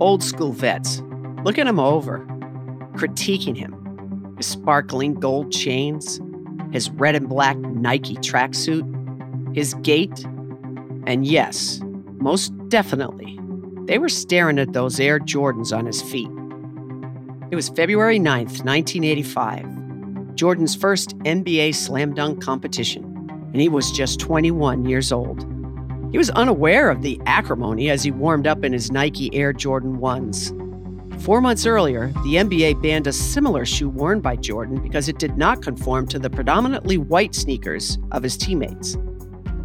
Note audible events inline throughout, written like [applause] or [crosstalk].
Old school vets looking him over, critiquing him. His sparkling gold chains, his red and black Nike tracksuit, his gait, and yes, most definitely, they were staring at those Air Jordans on his feet. It was February 9th, 1985, Jordan's first NBA slam dunk competition, and he was just 21 years old. He was unaware of the acrimony as he warmed up in his Nike Air Jordan 1s. Four months earlier, the NBA banned a similar shoe worn by Jordan because it did not conform to the predominantly white sneakers of his teammates.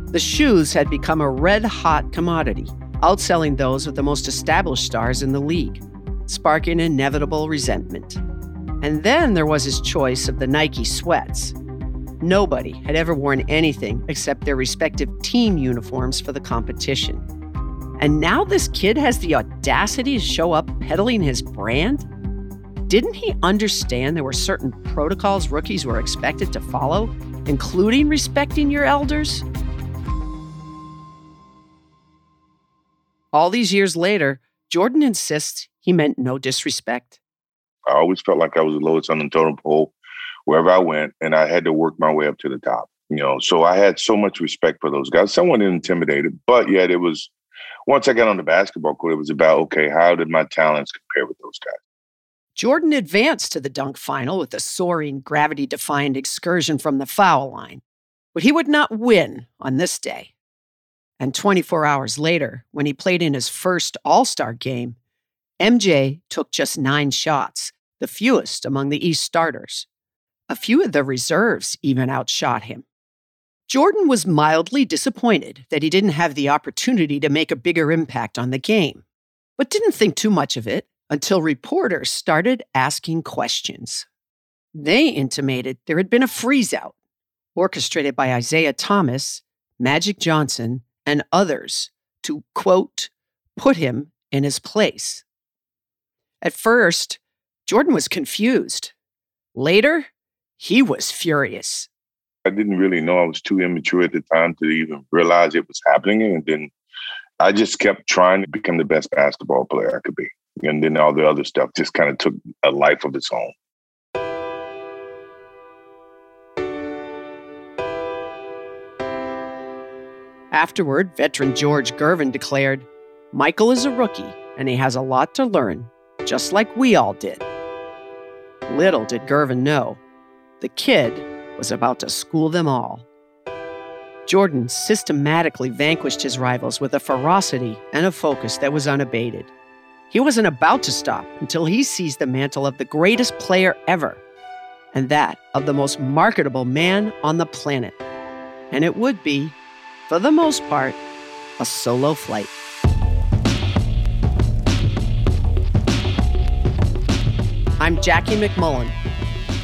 The shoes had become a red hot commodity, outselling those of the most established stars in the league, sparking inevitable resentment. And then there was his choice of the Nike sweats. Nobody had ever worn anything except their respective team uniforms for the competition. And now this kid has the audacity to show up peddling his brand? Didn't he understand there were certain protocols rookies were expected to follow, including respecting your elders? All these years later, Jordan insists he meant no disrespect. I always felt like I was the lowest on the totem pole wherever I went, and I had to work my way up to the top. You know, so I had so much respect for those guys. Someone intimidated, but yet it was once I got on the basketball court, it was about okay, how did my talents compare with those guys? Jordan advanced to the dunk final with a soaring, gravity defying excursion from the foul line. But he would not win on this day. And 24 hours later, when he played in his first All Star game, MJ took just nine shots, the fewest among the East starters. A few of the reserves even outshot him. Jordan was mildly disappointed that he didn't have the opportunity to make a bigger impact on the game, but didn't think too much of it until reporters started asking questions. They intimated there had been a freeze out, orchestrated by Isiah Thomas, Magic Johnson, and others to, quote, put him in his place. At first, Jordan was confused. Later, he was furious. I didn't really know I was too immature at the time to even realize it was happening. And then I just kept trying to become the best basketball player I could be. And then all the other stuff just kind of took a life of its own. Afterward, veteran George Gervin declared Michael is a rookie and he has a lot to learn, just like we all did. Little did Gervin know, the kid was about to school them all. Jordan systematically vanquished his rivals with a ferocity and a focus that was unabated. He wasn't about to stop until he seized the mantle of the greatest player ever, and that of the most marketable man on the planet. And it would be, for the most part, a solo flight. I'm Jackie MacMullan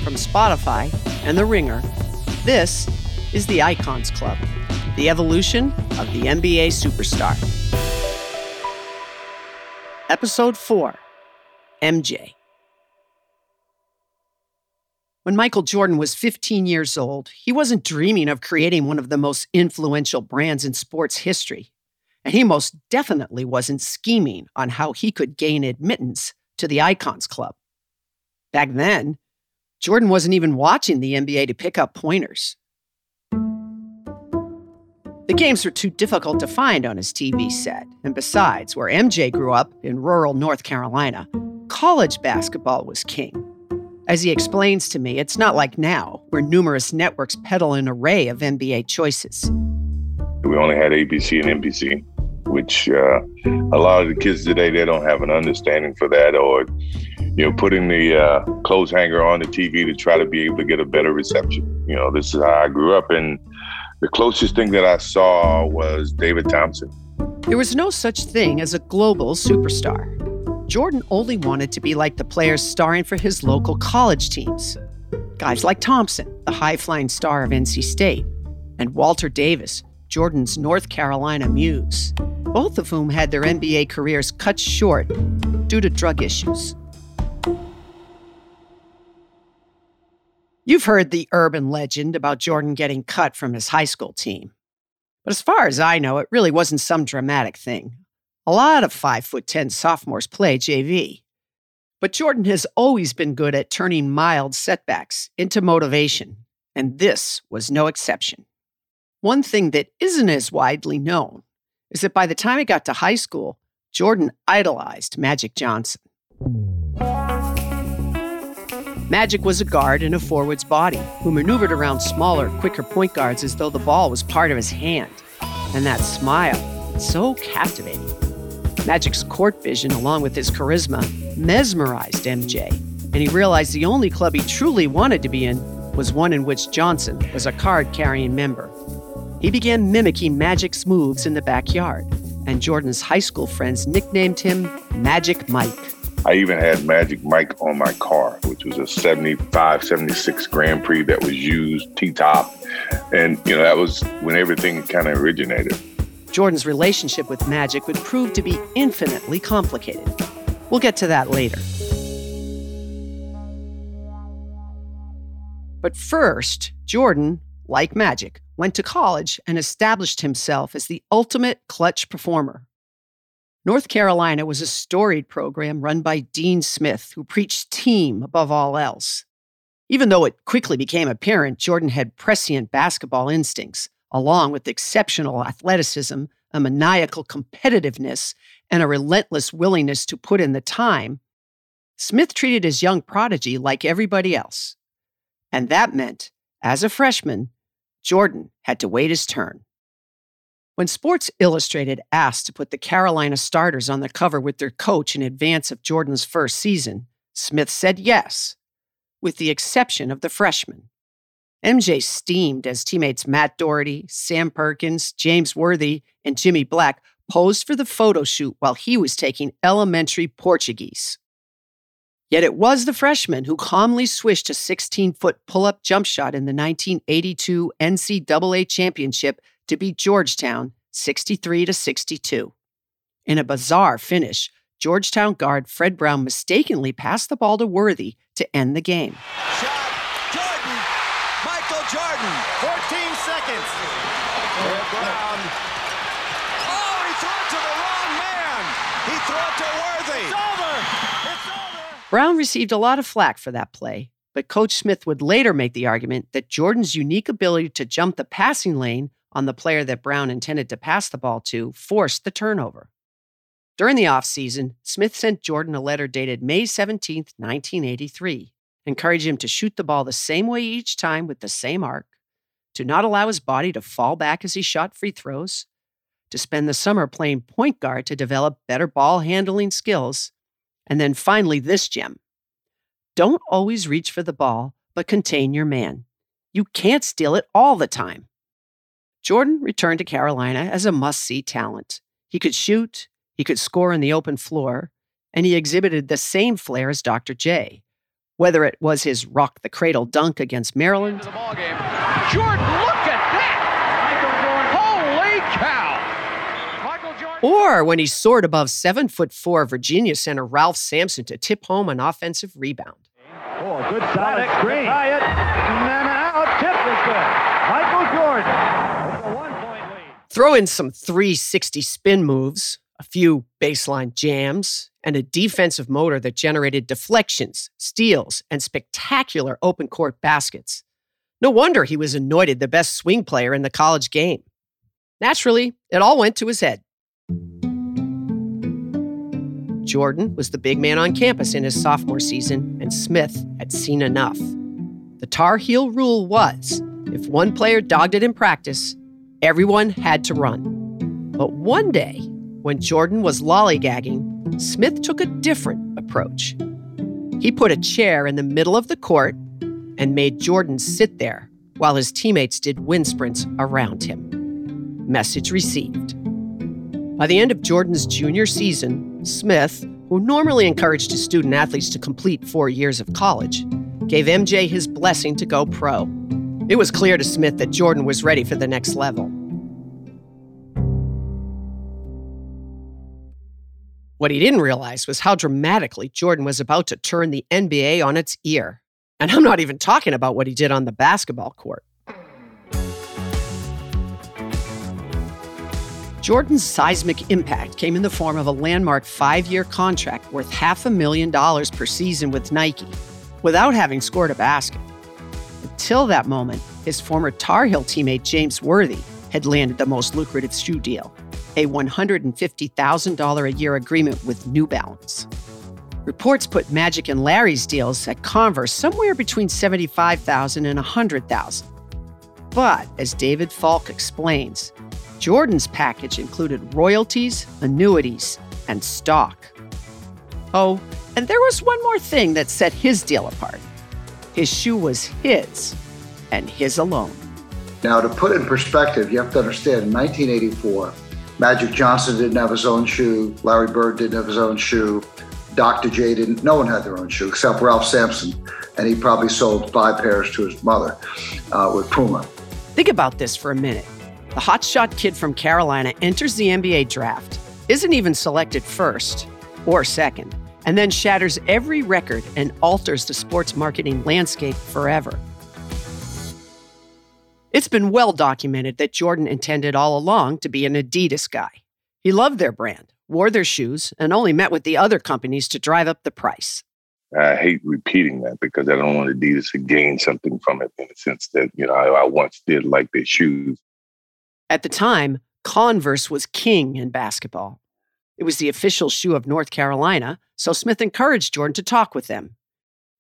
from Spotify and The Ringer. This is the Icons Club, the evolution of the NBA superstar. Episode 4 MJ. When Michael Jordan was 15 years old, he wasn't dreaming of creating one of the most influential brands in sports history. And he most definitely wasn't scheming on how he could gain admittance to the Icons Club. Back then, Jordan wasn't even watching the NBA to pick up pointers. The games were too difficult to find on his TV set. And besides, where MJ grew up in rural North Carolina, college basketball was king. As he explains to me, it's not like now, where numerous networks peddle an array of NBA choices. We only had ABC and NBC, which uh, a lot of the kids today they don't have an understanding for that, or you know, putting the uh, clothes hanger on the TV to try to be able to get a better reception. You know, this is how I grew up, and the closest thing that I saw was David Thompson. There was no such thing as a global superstar. Jordan only wanted to be like the players starring for his local college teams. Guys like Thompson, the high flying star of NC State, and Walter Davis, Jordan's North Carolina muse, both of whom had their NBA careers cut short due to drug issues. You've heard the urban legend about Jordan getting cut from his high school team. But as far as I know, it really wasn't some dramatic thing. A lot of 5 foot 10 sophomores play JV. But Jordan has always been good at turning mild setbacks into motivation, and this was no exception. One thing that isn't as widely known is that by the time he got to high school, Jordan idolized Magic Johnson. Magic was a guard in a forward's body who maneuvered around smaller, quicker point guards as though the ball was part of his hand. And that smile, so captivating. Magic's court vision, along with his charisma, mesmerized MJ, and he realized the only club he truly wanted to be in was one in which Johnson was a card carrying member. He began mimicking Magic's moves in the backyard, and Jordan's high school friends nicknamed him Magic Mike. I even had Magic Mike on my car, which was a 75, 76 Grand Prix that was used T top. And, you know, that was when everything kind of originated. Jordan's relationship with magic would prove to be infinitely complicated. We'll get to that later. But first, Jordan, like magic, went to college and established himself as the ultimate clutch performer. North Carolina was a storied program run by Dean Smith, who preached team above all else. Even though it quickly became apparent Jordan had prescient basketball instincts, along with exceptional athleticism, a maniacal competitiveness, and a relentless willingness to put in the time, Smith treated his young prodigy like everybody else. And that meant, as a freshman, Jordan had to wait his turn. When Sports Illustrated asked to put the Carolina starters on the cover with their coach in advance of Jordan's first season, Smith said yes, with the exception of the freshman. MJ steamed as teammates Matt Doherty, Sam Perkins, James Worthy, and Jimmy Black posed for the photo shoot while he was taking elementary Portuguese. Yet it was the freshman who calmly swished a 16 foot pull up jump shot in the 1982 NCAA championship to beat Georgetown 63 to 62. In a bizarre finish, Georgetown guard Fred Brown mistakenly passed the ball to Worthy to end the game. Shot. Jordan, Michael Jordan, 14 seconds. Brown. Oh, he threw it to the wrong man. He threw it to Worthy. It's over. It's over. Brown received a lot of flack for that play, but Coach Smith would later make the argument that Jordan's unique ability to jump the passing lane on the player that Brown intended to pass the ball to forced the turnover. During the offseason, Smith sent Jordan a letter dated May 17, 1983 encourage him to shoot the ball the same way each time with the same arc, to not allow his body to fall back as he shot free throws, to spend the summer playing point guard to develop better ball handling skills, and then finally this gem. Don't always reach for the ball, but contain your man. You can't steal it all the time. Jordan returned to Carolina as a must see talent. He could shoot, he could score on the open floor, and he exhibited the same flair as Dr. J, whether it was his rock the cradle dunk against Maryland. Jordan, look at that! Holy cow! Or when he soared above seven foot four Virginia center Ralph Sampson to tip home an offensive rebound. Oh. Good solid screen. Tie it. And then out. Tip is good. Michael Jordan. It's a one-point lead. Throw in some 360 spin moves, a few baseline jams, and a defensive motor that generated deflections, steals, and spectacular open court baskets. No wonder he was anointed the best swing player in the college game. Naturally, it all went to his head. Jordan was the big man on campus in his sophomore season, and Smith had seen enough. The Tar Heel rule was if one player dogged it in practice, everyone had to run. But one day, when Jordan was lollygagging, Smith took a different approach. He put a chair in the middle of the court and made Jordan sit there while his teammates did wind sprints around him. Message received. By the end of Jordan's junior season, Smith, who normally encouraged his student athletes to complete four years of college, gave MJ his blessing to go pro. It was clear to Smith that Jordan was ready for the next level. What he didn't realize was how dramatically Jordan was about to turn the NBA on its ear. And I'm not even talking about what he did on the basketball court. Jordan's seismic impact came in the form of a landmark five year contract worth half a million dollars per season with Nike without having scored a basket. Until that moment, his former Tar Heel teammate James Worthy had landed the most lucrative shoe deal a $150,000 a year agreement with New Balance. Reports put Magic and Larry's deals at Converse somewhere between 75,000 and 100,000. But as David Falk explains, Jordan's package included royalties, annuities, and stock. Oh, and there was one more thing that set his deal apart. His shoe was his, and his alone. Now, to put it in perspective, you have to understand in 1984, Magic Johnson didn't have his own shoe, Larry Bird didn't have his own shoe, Dr. J didn't, no one had their own shoe except Ralph Sampson, and he probably sold five pairs to his mother uh, with Puma. Think about this for a minute. The hotshot kid from Carolina enters the NBA draft, isn't even selected first or second, and then shatters every record and alters the sports marketing landscape forever. It's been well documented that Jordan intended all along to be an Adidas guy. He loved their brand, wore their shoes, and only met with the other companies to drive up the price. I hate repeating that because I don't want Adidas to gain something from it in the sense that, you know, I, I once did like their shoes. At the time, Converse was king in basketball. It was the official shoe of North Carolina, so Smith encouraged Jordan to talk with them.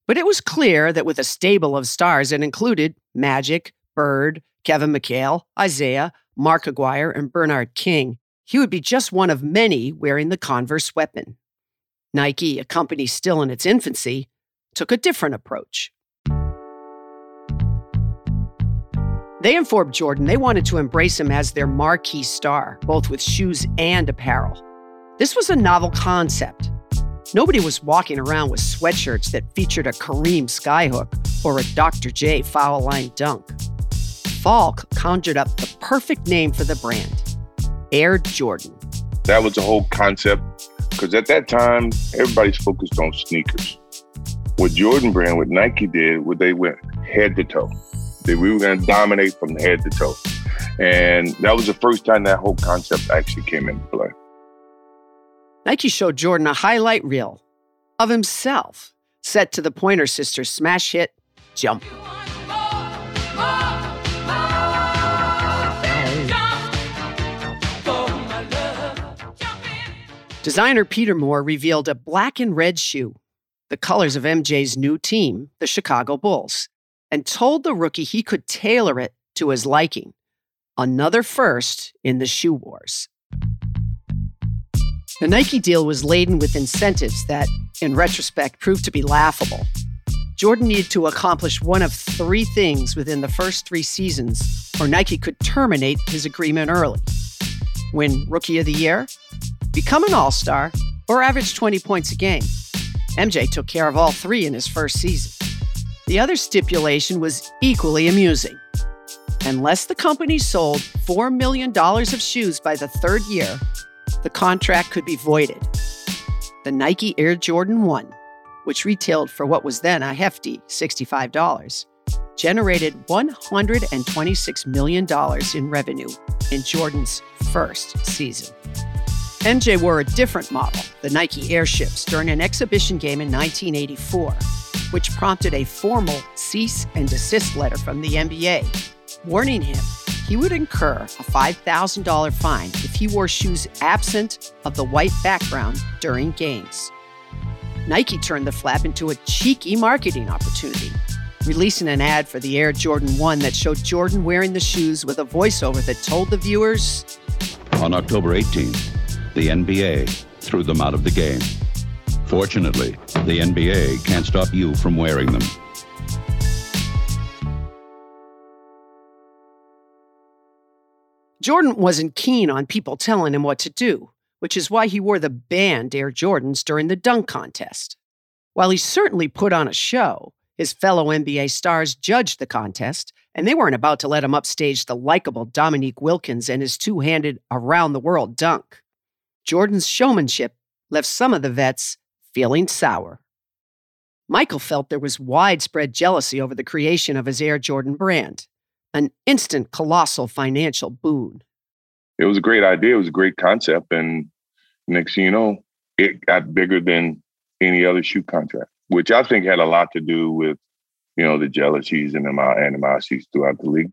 But it was clear that with a stable of stars that included Magic, Bird, Kevin McHale, Isiah, Mark Aguirre, and Bernard King, he would be just one of many wearing the Converse weapon. Nike, a company still in its infancy, took a different approach. They informed Jordan they wanted to embrace him as their marquee star, both with shoes and apparel. This was a novel concept. Nobody was walking around with sweatshirts that featured a Kareem skyhook or a Dr. J foul line dunk. Falk conjured up the perfect name for the brand Air Jordan. That was the whole concept because at that time, everybody's focused on sneakers. What Jordan brand, what Nike did, what they went head to toe. That we were going to dominate from head to toe. And that was the first time that whole concept actually came into play. Nike showed Jordan a highlight reel of himself, set to the Pointer Sisters' smash hit, Jump. Designer Peter Moore revealed a black and red shoe, the colors of MJ's new team, the Chicago Bulls, and told the rookie he could tailor it to his liking. Another first in the shoe wars. The Nike deal was laden with incentives that, in retrospect, proved to be laughable. Jordan needed to accomplish one of three things within the first three seasons, or Nike could terminate his agreement early win Rookie of the Year, become an all star, or average 20 points a game. MJ took care of all three in his first season. The other stipulation was equally amusing. Unless the company sold $4 million of shoes by the third year, the contract could be voided. The Nike Air Jordan 1 which retailed for what was then a hefty $65, generated $126 million in revenue in Jordan's first season. MJ wore a different model, the Nike Air Ships, during an exhibition game in 1984, which prompted a formal cease and desist letter from the NBA, warning him he would incur a $5,000 fine if he wore shoes absent of the white background during games. Nike turned the flap into a cheeky marketing opportunity, releasing an ad for the Air Jordan 1 that showed Jordan wearing the shoes with a voiceover that told the viewers On October 18th, the NBA threw them out of the game. Fortunately, the NBA can't stop you from wearing them. Jordan wasn't keen on people telling him what to do, which is why he wore the banned Air Jordans during the dunk contest. While he certainly put on a show, his fellow NBA stars judged the contest, and they weren't about to let him upstage the likable Dominique Wilkins and his two handed around the world dunk. Jordan's showmanship left some of the vets feeling sour. Michael felt there was widespread jealousy over the creation of his Air Jordan brand, an instant colossal financial boon. It was a great idea. It was a great concept. And next thing you know, it got bigger than any other shoe contract, which I think had a lot to do with, you know, the jealousies and the animosities throughout the league.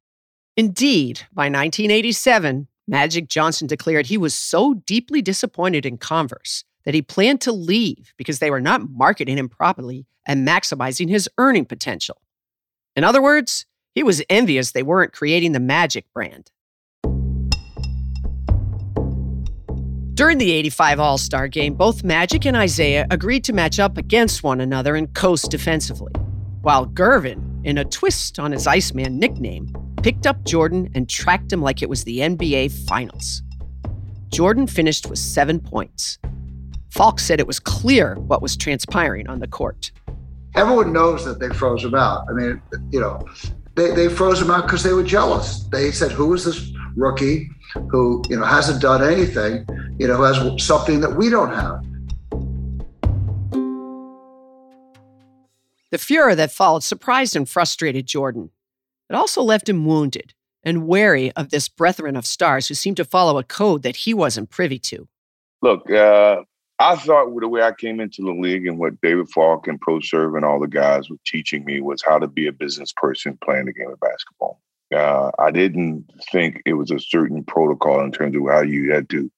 Indeed, by 1987, Magic Johnson declared he was so deeply disappointed in Converse that he planned to leave because they were not marketing him properly and maximizing his earning potential. In other words, he was envious they weren't creating the Magic brand. During the 85 All Star game, both Magic and Isiah agreed to match up against one another and coast defensively, while Gervin, in a twist on his Iceman nickname, picked up Jordan and tracked him like it was the NBA Finals. Jordan finished with seven points. Falk said it was clear what was transpiring on the court. Everyone knows that they froze him out. I mean, you know, they, they froze him out because they were jealous. They said, who is this rookie who, you know, hasn't done anything, you know, who has something that we don't have? The furor that followed surprised and frustrated Jordan. It also left him wounded and wary of this brethren of stars who seemed to follow a code that he wasn't privy to. Look, uh, I thought the way I came into the league and what David Falk and ProServ and all the guys were teaching me was how to be a business person playing the game of basketball. Uh, I didn't think it was a certain protocol in terms of how you had to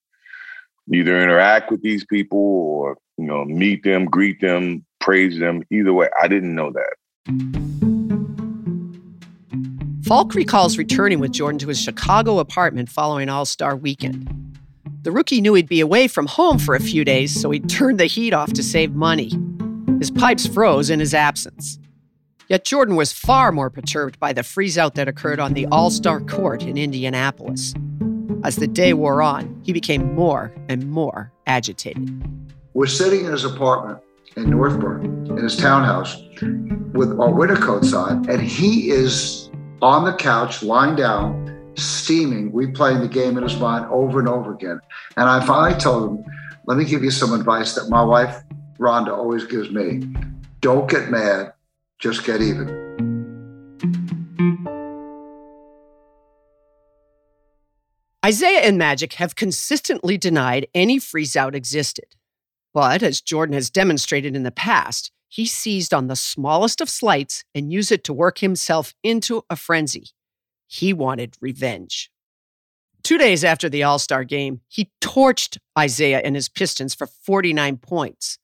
either interact with these people or you know meet them, greet them, praise them. Either way, I didn't know that. Falk recalls returning with Jordan to his Chicago apartment following All Star weekend. The rookie knew he'd be away from home for a few days, so he turned the heat off to save money. His pipes froze in his absence. Yet Jordan was far more perturbed by the freeze out that occurred on the All Star court in Indianapolis. As the day wore on, he became more and more agitated. We're sitting in his apartment in Northbrook, in his townhouse, with our winter coats on, and he is on the couch, lying down, steaming, replaying the game in his mind over and over again. And I finally told him, let me give you some advice that my wife, Rhonda, always gives me. Don't get mad, just get even. Isiah and Magic have consistently denied any freeze out existed. But as Jordan has demonstrated in the past, he seized on the smallest of slights and used it to work himself into a frenzy. He wanted revenge. Two days after the All Star game, he torched Isiah and his Pistons for 49 points.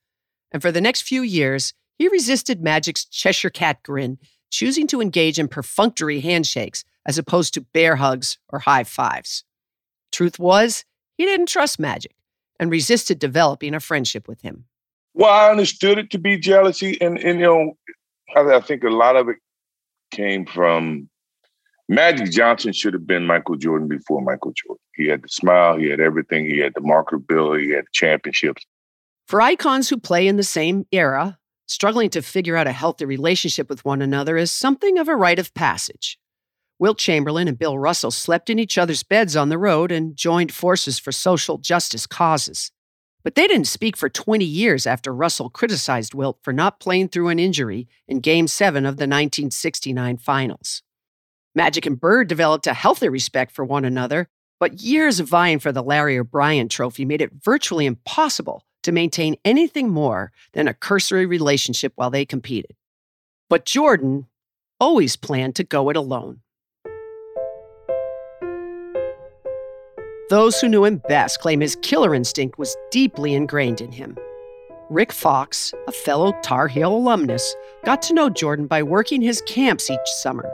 And for the next few years, he resisted Magic's Cheshire Cat grin, choosing to engage in perfunctory handshakes as opposed to bear hugs or high fives. Truth was, he didn't trust Magic and resisted developing a friendship with him. Well, I understood it to be jealousy, and and you know, I, I think a lot of it came from Magic Johnson should have been Michael Jordan before Michael Jordan. He had the smile, he had everything, he had the marketability, he had the championships. For icons who play in the same era, struggling to figure out a healthy relationship with one another is something of a rite of passage. Wilt Chamberlain and Bill Russell slept in each other's beds on the road and joined forces for social justice causes. But they didn't speak for 20 years after Russell criticized Wilt for not playing through an injury in Game 7 of the 1969 finals. Magic and Bird developed a healthy respect for one another, but years of vying for the Larry O'Brien trophy made it virtually impossible to maintain anything more than a cursory relationship while they competed. But Jordan always planned to go it alone. Those who knew him best claim his killer instinct was deeply ingrained in him. Rick Fox, a fellow Tar Heel alumnus, got to know Jordan by working his camps each summer.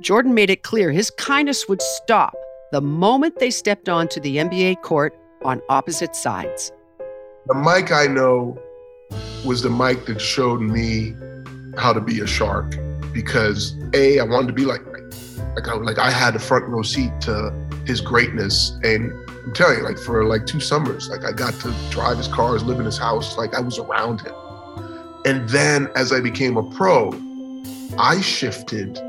Jordan made it clear his kindness would stop the moment they stepped onto the NBA court on opposite sides. The Mike I know was the Mike that showed me how to be a shark because A, I wanted to be like Mike. Like I, like I had a front row seat to his greatness. And I'm telling you, like for like two summers, like I got to drive his cars, live in his house, like I was around him. And then as I became a pro, I shifted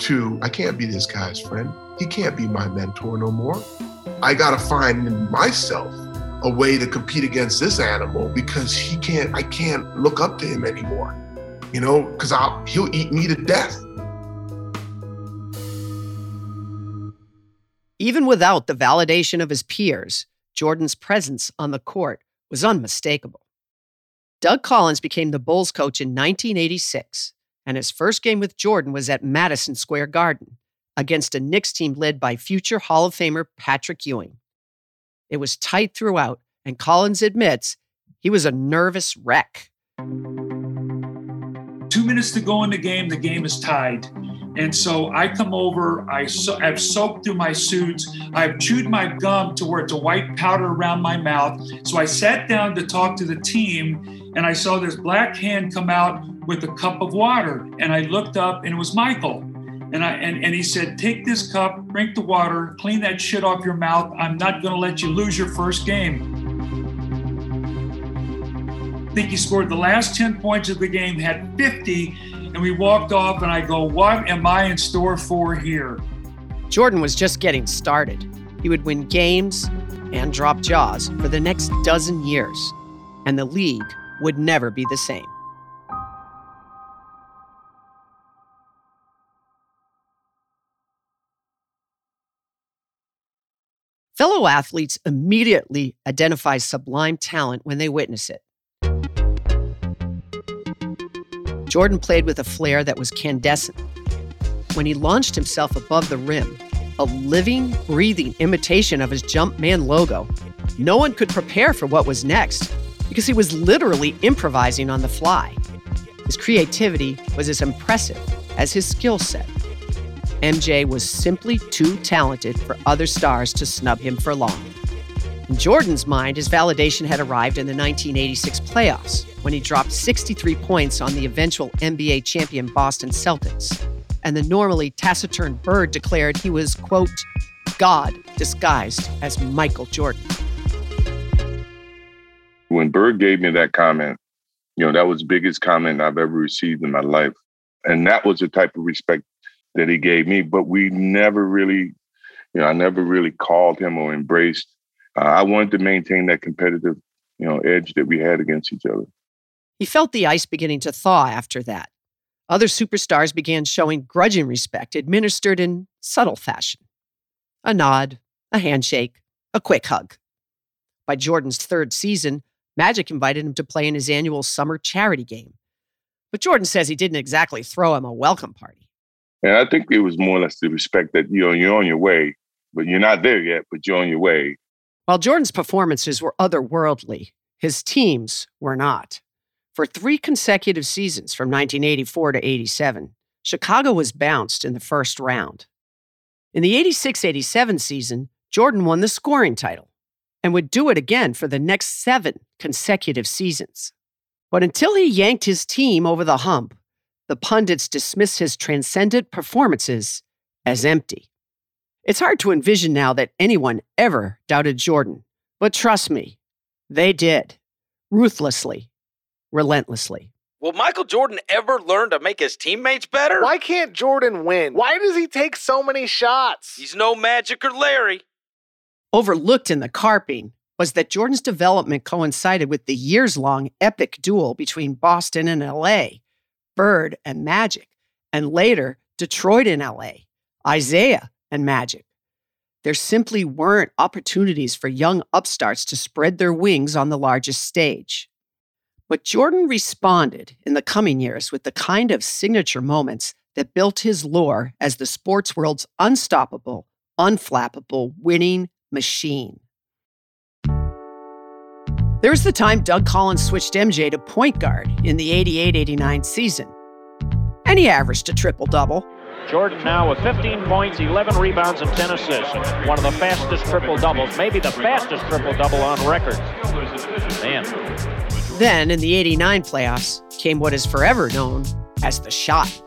to I can't be this guy's friend. He can't be my mentor no more. I gotta find in myself a way to compete against this animal because he can't I can't look up to him anymore. You know, because I'll he'll eat me to death. Even without the validation of his peers, Jordan's presence on the court was unmistakable. Doug Collins became the Bulls coach in 1986, and his first game with Jordan was at Madison Square Garden against a Knicks team led by future Hall of Famer Patrick Ewing. It was tight throughout, and Collins admits he was a nervous wreck. Two minutes to go in the game, the game is tied. And so I come over, I so, I've soaked through my suits, I've chewed my gum to where it's a white powder around my mouth. So I sat down to talk to the team, and I saw this black hand come out with a cup of water. And I looked up, and it was Michael. And, I, and, and he said, Take this cup, drink the water, clean that shit off your mouth. I'm not going to let you lose your first game. I think he scored the last 10 points of the game, had 50, and we walked off, and I go, What am I in store for here? Jordan was just getting started. He would win games and drop jaws for the next dozen years, and the league would never be the same. Fellow athletes immediately identify sublime talent when they witness it. Jordan played with a flair that was candescent. When he launched himself above the rim, a living, breathing imitation of his Jumpman logo, no one could prepare for what was next because he was literally improvising on the fly. His creativity was as impressive as his skill set. MJ was simply too talented for other stars to snub him for long. In Jordan's mind, his validation had arrived in the 1986 playoffs when he dropped 63 points on the eventual NBA champion Boston Celtics. And the normally taciturn Bird declared he was, quote, God disguised as Michael Jordan. When Bird gave me that comment, you know, that was the biggest comment I've ever received in my life. And that was the type of respect that he gave me. But we never really, you know, I never really called him or embraced. Uh, I wanted to maintain that competitive, you know, edge that we had against each other. He felt the ice beginning to thaw after that. Other superstars began showing grudging respect administered in subtle fashion a nod, a handshake, a quick hug. By Jordan's third season, Magic invited him to play in his annual summer charity game. But Jordan says he didn't exactly throw him a welcome party. And I think it was more or less the respect that you know you're on your way, but you're not there yet, but you're on your way. While Jordan's performances were otherworldly, his teams were not. For three consecutive seasons from 1984 to 87, Chicago was bounced in the first round. In the 86 87 season, Jordan won the scoring title and would do it again for the next seven consecutive seasons. But until he yanked his team over the hump, the pundits dismissed his transcendent performances as empty. It's hard to envision now that anyone ever doubted Jordan, but trust me, they did, ruthlessly relentlessly. Will Michael Jordan ever learn to make his teammates better? Why can't Jordan win? Why does he take so many shots? He's no Magic or Larry. Overlooked in the carping was that Jordan's development coincided with the years long epic duel between Boston and LA, Bird and Magic, and later Detroit and LA, Isiah and Magic. There simply weren't opportunities for young upstarts to spread their wings on the largest stage. But Jordan responded in the coming years with the kind of signature moments that built his lore as the sports world's unstoppable, unflappable winning machine. There was the time Doug Collins switched MJ to point guard in the 88 89 season. And he averaged a triple double. Jordan now with 15 points, 11 rebounds, and 10 assists. One of the fastest triple doubles, maybe the fastest triple double on record. Man. Then in the 89 playoffs came what is forever known as the shot.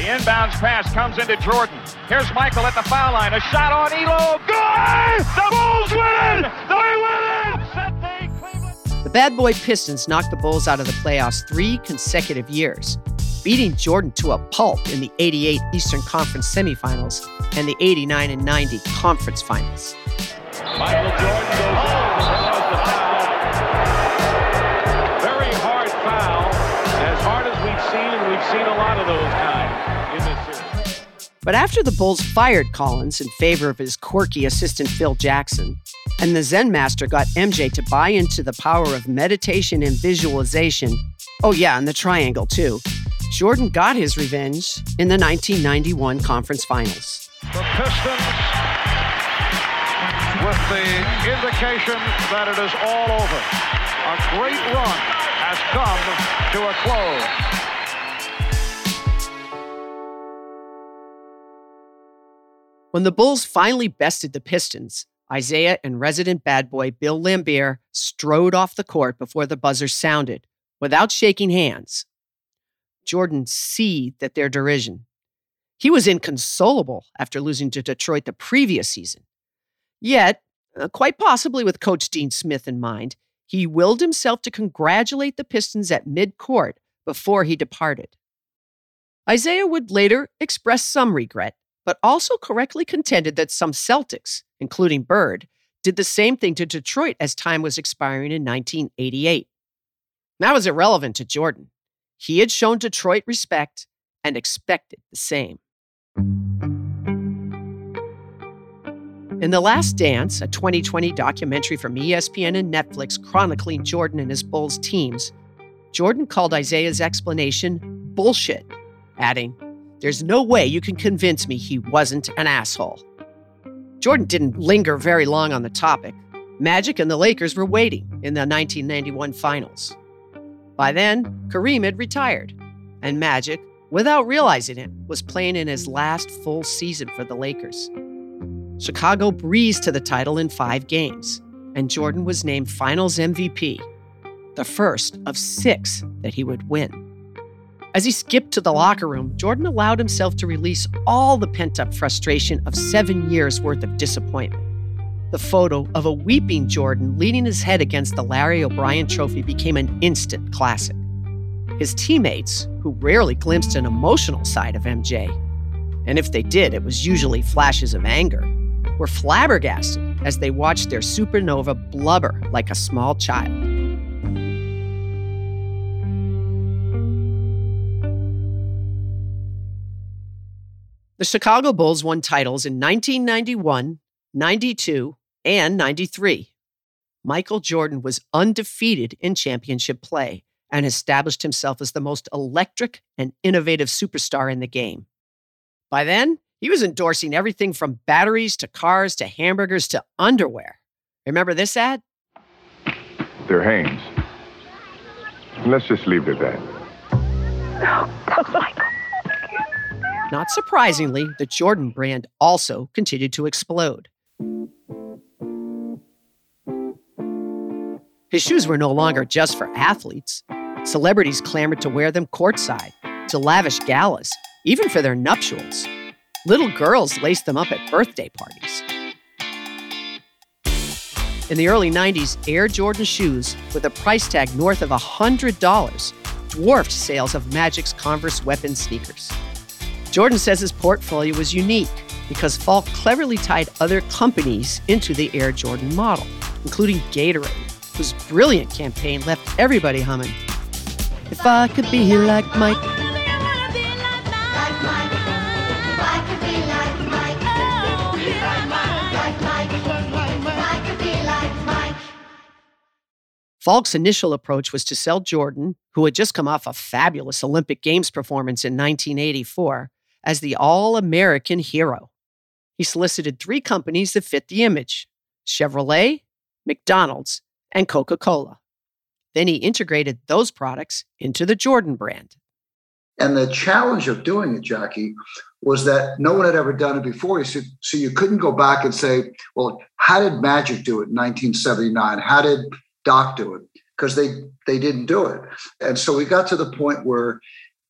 The inbounds pass comes into Jordan. Here's Michael at the foul line. A shot on Ehlo. Good! The Bulls win it! They win it! The bad boy Pistons knocked the Bulls out of the playoffs three consecutive years, beating Jordan to a pulp in the 88 Eastern Conference semifinals and the 89 and 90 conference finals. Michael Jordan But after the Bulls fired Collins in favor of his quirky assistant Phil Jackson, and the Zen Master got MJ to buy into the power of meditation and visualization, oh, yeah, and the triangle too, Jordan got his revenge in the 1991 conference finals. The Pistons, with the indication that it is all over. A great run has come to a close. When the Bulls finally bested the Pistons, Isiah and resident bad boy Bill Laimbeer strode off the court before the buzzer sounded, without shaking hands. Jordan seethed at their derision. He was inconsolable after losing to Detroit the previous season. Yet, uh, quite possibly with Coach Dean Smith in mind, he willed himself to congratulate the Pistons at mid-court before he departed. Isiah would later express some regret, but also correctly contended that some Celtics, including Bird, did the same thing to Detroit as time was expiring in 1988. That was irrelevant to Jordan. He had shown Detroit respect and expected the same. In The Last Dance, a 2020 documentary from ESPN and Netflix chronicling Jordan and his Bulls teams, Jordan called Isiah's explanation bullshit, adding, There's no way you can convince me he wasn't an asshole. Jordan didn't linger very long on the topic. Magic and the Lakers were waiting in the 1991 finals. By then, Kareem had retired, and Magic, without realizing it, was playing in his last full season for the Lakers. Chicago breezed to the title in five games, and Jordan was named Finals MVP, the first of six that he would win. As he skipped to the locker room, Jordan allowed himself to release all the pent up frustration of seven years worth of disappointment. The photo of a weeping Jordan leaning his head against the Larry O'Brien trophy became an instant classic. His teammates, who rarely glimpsed an emotional side of MJ, and if they did, it was usually flashes of anger, were flabbergasted as they watched their supernova blubber like a small child. The Chicago Bulls won titles in 1991, 92, and 93. Michael Jordan was undefeated in championship play and established himself as the most electric and innovative superstar in the game. By then, he was endorsing everything from batteries to cars to hamburgers to underwear. Remember this ad? They're Hanes. Let's just leave it at that. Oh, Not surprisingly, the Jordan brand also continued to explode. His shoes were no longer just for athletes. Celebrities clamored to wear them courtside, to lavish galas, even for their nuptials. Little girls laced them up at birthday parties. In the early 90s, Air Jordan shoes, with a price tag north of $100, dwarfed sales of Magic's Converse weapon sneakers. Jordan says his portfolio was unique because Falk cleverly tied other companies into the Air Jordan model. including Gatorade, whose brilliant campaign left everybody humming. If I could be like Mike. Falk's initial approach was to sell Jordan, who had just come off a fabulous Olympic Games performance in 1984, as the all American hero. He solicited three companies that fit the image Chevrolet, McDonald's, and Coca Cola. Then he integrated those products into the Jordan brand. And the challenge of doing it, Jackie, was that no one had ever done it before. So, so you couldn't go back and say, well, how did Magic do it in 1979? How did Doc do it? Because they they didn't do it. And so we got to the point where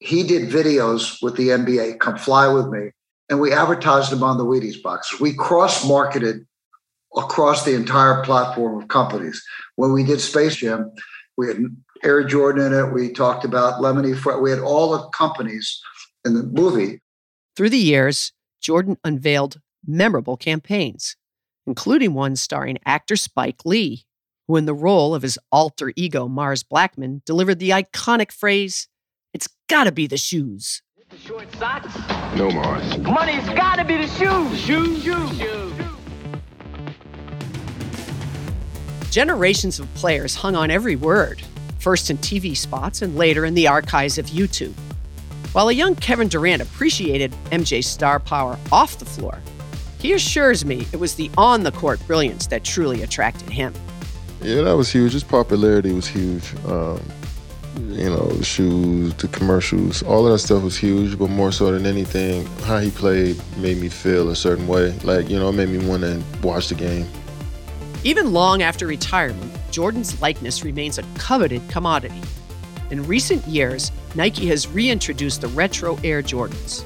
he did videos with the NBA, come fly with me, and we advertised them on the Wheaties boxes. We cross-marketed across the entire platform of companies. When we did Space Jam, we had Air Jordan in it. We talked about Lemony. We had all the companies in the movie. Through the years, Jordan unveiled memorable campaigns, including one starring actor Spike Lee, who, in the role of his alter ego Mars Blackmon, delivered the iconic phrase, It's gotta be the shoes. The short socks. No, Mars. Money's gotta be the shoes. Shoes. Shoes. shoes. Generations of players hung on every word, first in TV spots and later in the archives of YouTube. While a young Kevin Durant appreciated MJ's star power off the floor, he assures me it was the on the court brilliance that truly attracted him. Yeah, that was huge. His popularity was huge. Um, you know, the shoes, the commercials, all of that stuff was huge, but more so than anything, how he played made me feel a certain way. Like, you know, it made me want to watch the game. Even long after retirement, Jordan's likeness remains a coveted commodity. In recent years, Nike has reintroduced the retro Air Jordans.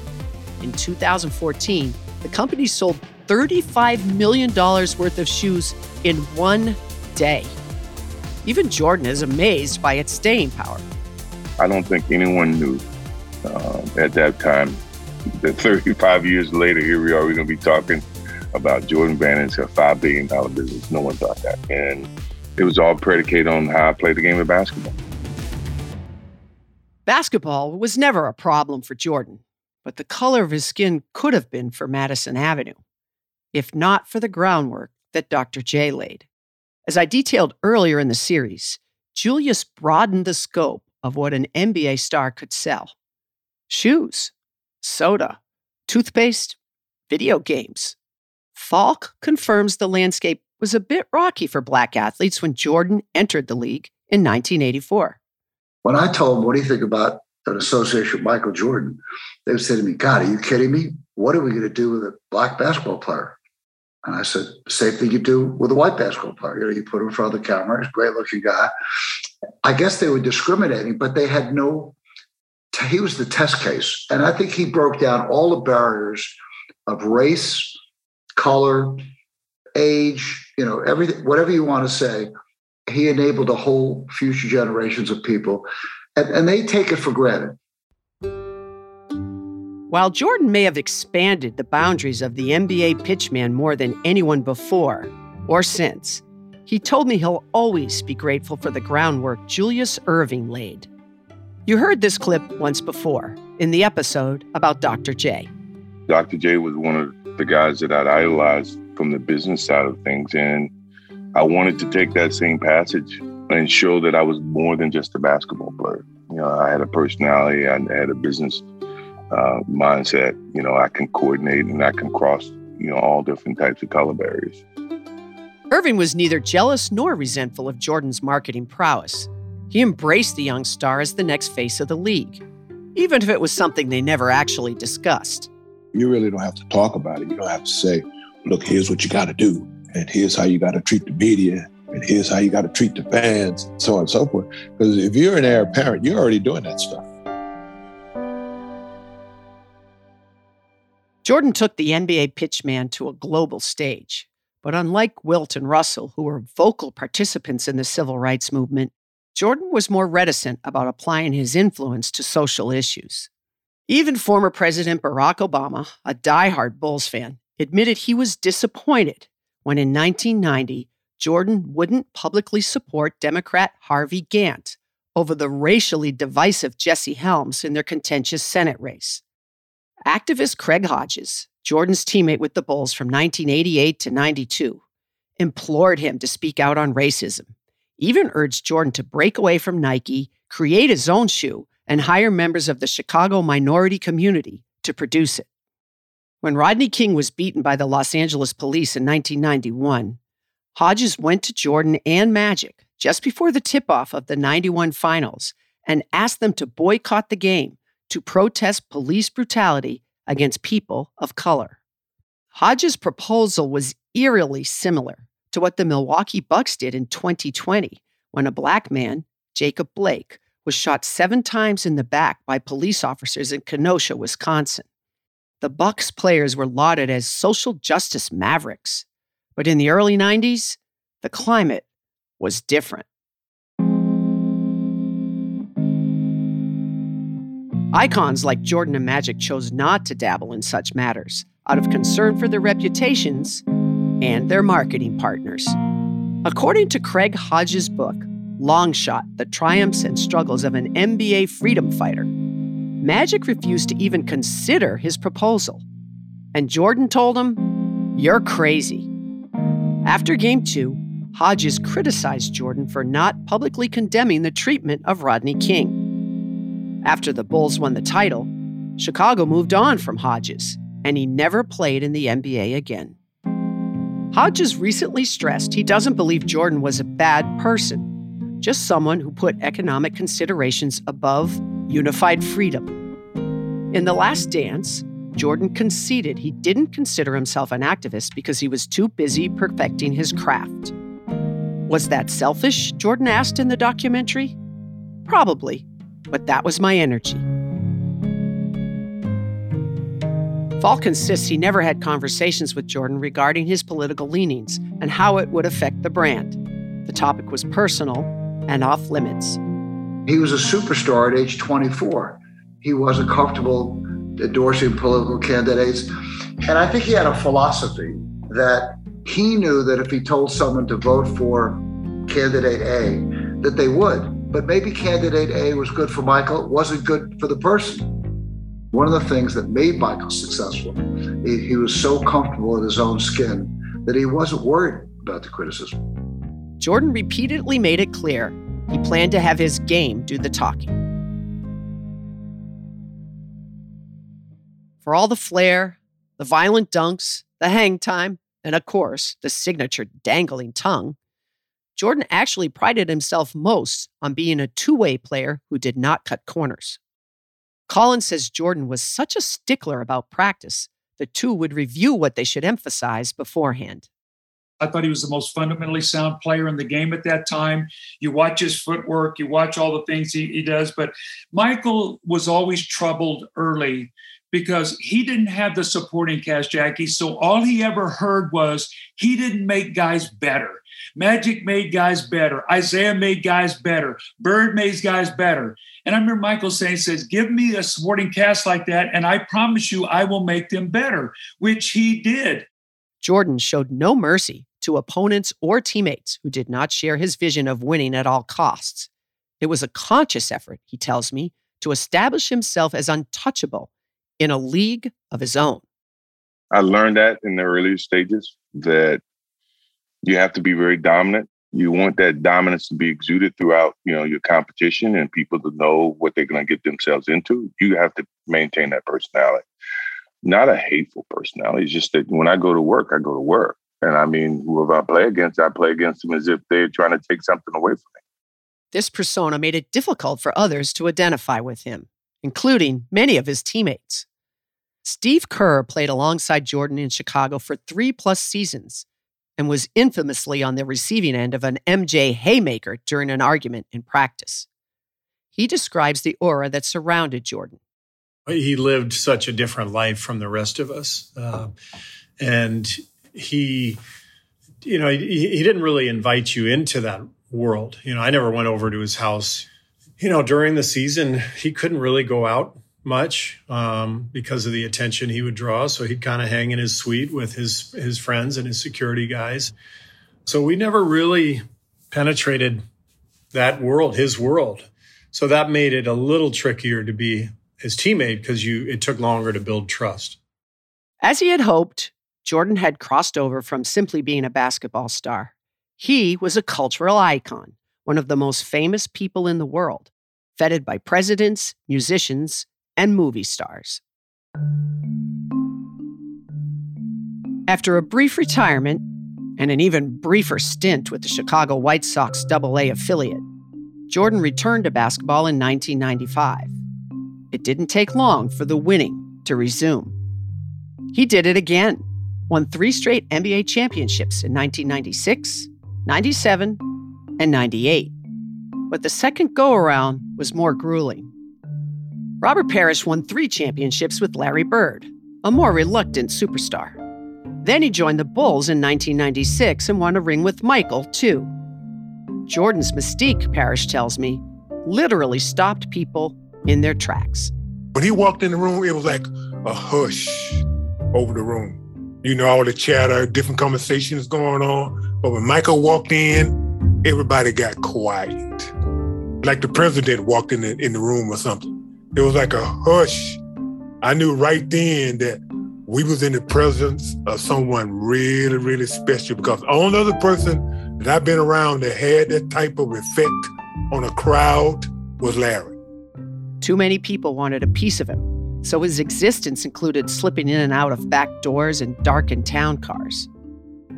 In 2014, the company sold $35 million worth of shoes in one day. Even Jordan is amazed by its staying power. I don't think anyone knew uh, at that time that 35 years later, here we are, we're going to be talking about Jordan Brandon's a $5 billion business. No one thought that. And it was all predicated on how I played the game of basketball. Basketball was never a problem for Jordan, but the color of his skin could have been for Madison Avenue, if not for the groundwork that Dr. J laid. As I detailed earlier in the series, Julius broadened the scope of what an NBA star could sell shoes, soda, toothpaste, video games. Falk confirms the landscape was a bit rocky for black athletes when Jordan entered the league in 1984. When I told them, what do you think about an association with Michael Jordan? They would say to me, God, are you kidding me? What are we going to do with a black basketball player? And I said, same thing you do with a white basketball player. You know, you put him in front of the camera, he's a great looking guy. I guess they were discriminating, but they had no, he was the test case. And I think he broke down all the barriers of race, color, age, you know, everything, whatever you want to say. He enabled a whole future generations of people, and, and they take it for granted. While Jordan may have expanded the boundaries of the NBA pitchman more than anyone before or since, he told me he'll always be grateful for the groundwork Julius Erving laid. You heard this clip once before in the episode about Dr. J. Dr. J was one of the guys that I'd idolized from the business side of things. And I wanted to take that same passage and show that I was more than just a basketball player. You know, I had a personality, I had a business uh, mindset. You know, I can coordinate and I can cross, you know, all different types of color barriers. Erving was neither jealous nor resentful of Jordan's marketing prowess. He embraced the young star as the next face of the league, even if it was something they never actually discussed. You really don't have to talk about it. You don't have to say, look, here's what you got to do, and here's how you got to treat the media, and here's how you got to treat the fans, and so on and so forth. Because if you're an heir apparent, you're already doing that stuff. Jordan took the NBA pitchman to a global stage. But unlike Wilt and Russell, who were vocal participants in the civil rights movement, Jordan was more reticent about applying his influence to social issues. Even former President Barack Obama, a die-hard Bulls fan, admitted he was disappointed when in 1990, Jordan wouldn't publicly support Democrat Harvey Gantt over the racially divisive Jesse Helms in their contentious Senate race. Activist Craig Hodges, Jordan's teammate with the Bulls from 1988 to 92, implored him to speak out on racism, even urged Jordan to break away from Nike, create his own shoe, and hire members of the Chicago minority community to produce it. When Rodney King was beaten by the Los Angeles police in 1991, Hodges went to Jordan and Magic just before the tip off of the 91 finals and asked them to boycott the game to protest police brutality against people of color. Hodges' proposal was eerily similar to what the Milwaukee Bucks did in 2020 when a black man, Jacob Blake, was shot seven times in the back by police officers in Kenosha, Wisconsin. The Bucks players were lauded as social justice mavericks, but in the early 90s, the climate was different. Icons like Jordan and Magic chose not to dabble in such matters out of concern for their reputations and their marketing partners. According to Craig Hodges' book, Longshot The Triumphs and Struggles of an NBA Freedom Fighter, Magic refused to even consider his proposal. And Jordan told him, You're crazy. After game two, Hodges criticized Jordan for not publicly condemning the treatment of Rodney King. After the Bulls won the title, Chicago moved on from Hodges, and he never played in the NBA again. Hodges recently stressed he doesn't believe Jordan was a bad person, just someone who put economic considerations above unified freedom. In The Last Dance, Jordan conceded he didn't consider himself an activist because he was too busy perfecting his craft. Was that selfish? Jordan asked in the documentary. Probably, but that was my energy. Falk insists he never had conversations with Jordan regarding his political leanings and how it would affect the brand. The topic was personal and off limits. He was a superstar at age 24. He wasn't comfortable endorsing political candidates. And I think he had a philosophy that he knew that if he told someone to vote for candidate A, that they would. But maybe candidate A was good for Michael, it wasn't good for the person. One of the things that made Michael successful, he, he was so comfortable in his own skin that he wasn't worried about the criticism. Jordan repeatedly made it clear he planned to have his game do the talking. For all the flair, the violent dunks, the hang time, and of course, the signature dangling tongue, Jordan actually prided himself most on being a two way player who did not cut corners. Collins says Jordan was such a stickler about practice, the two would review what they should emphasize beforehand. I thought he was the most fundamentally sound player in the game at that time. You watch his footwork, you watch all the things he, he does, but Michael was always troubled early because he didn't have the supporting cast, Jackie. So all he ever heard was he didn't make guys better. Magic made guys better. Isiah made guys better. Bird made guys better. And I remember Michael saying, says, give me a supporting cast like that, and I promise you I will make them better, which he did. Jordan showed no mercy to opponents or teammates who did not share his vision of winning at all costs. It was a conscious effort, he tells me, to establish himself as untouchable in a league of his own. I learned that in the early stages that you have to be very dominant. You want that dominance to be exuded throughout, you know, your competition and people to know what they're going to get themselves into. You have to maintain that personality. Not a hateful personality. It's just that when I go to work, I go to work. And I mean, whoever I play against, I play against them as if they're trying to take something away from me. This persona made it difficult for others to identify with him including many of his teammates. Steve Kerr played alongside Jordan in Chicago for three plus seasons and was infamously on the receiving end of an MJ haymaker during an argument in practice. He describes the aura that surrounded Jordan. He lived such a different life from the rest of us. Uh, and he, you know, he, he didn't really invite you into that world. You know, I never went over to his house you know, during the season, he couldn't really go out much um, because of the attention he would draw. So he'd kind of hang in his suite with his his friends and his security guys. So we never really penetrated that world, his world. So that made it a little trickier to be his teammate because you it took longer to build trust. As he had hoped, Jordan had crossed over from simply being a basketball star. He was a cultural icon, one of the most famous people in the world, feted by presidents, musicians, and movie stars. After a brief retirement and an even briefer stint with the Chicago White Sox AA affiliate, Jordan returned to basketball in 1995. It didn't take long for the winning to resume. He did it again, won three straight NBA championships in 1996, 97, and 98. But the second go around was more grueling. Robert Parish won three championships with Larry Bird, a more reluctant superstar. Then he joined the Bulls in 1996 and won a ring with Michael, too. Jordan's mystique, Parish tells me, literally stopped people in their tracks. When he walked in the room, it was like a hush over the room. You know, all the chatter, different conversations going on. But when Michael walked in, everybody got quiet. Like the president walked in the, in the room or something. It was like a hush. I knew right then that we was in the presence of someone really, really special because the only other person that I've been around that had that type of effect on a crowd was Larry. Too many people wanted a piece of him, so his existence included slipping in and out of back doors and darkened town cars.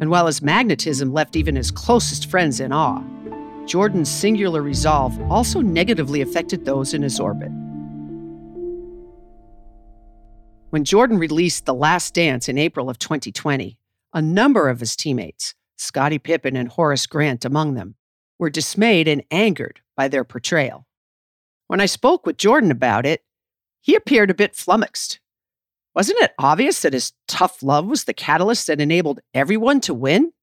And while his magnetism left even his closest friends in awe, Jordan's singular resolve also negatively affected those in his orbit. When Jordan released The Last Dance in April of 2020, a number of his teammates, Scottie Pippen and Horace Grant among them, were dismayed and angered by their portrayal. When I spoke with Jordan about it, he appeared a bit flummoxed. Wasn't it obvious that his tough love was the catalyst that enabled everyone to win?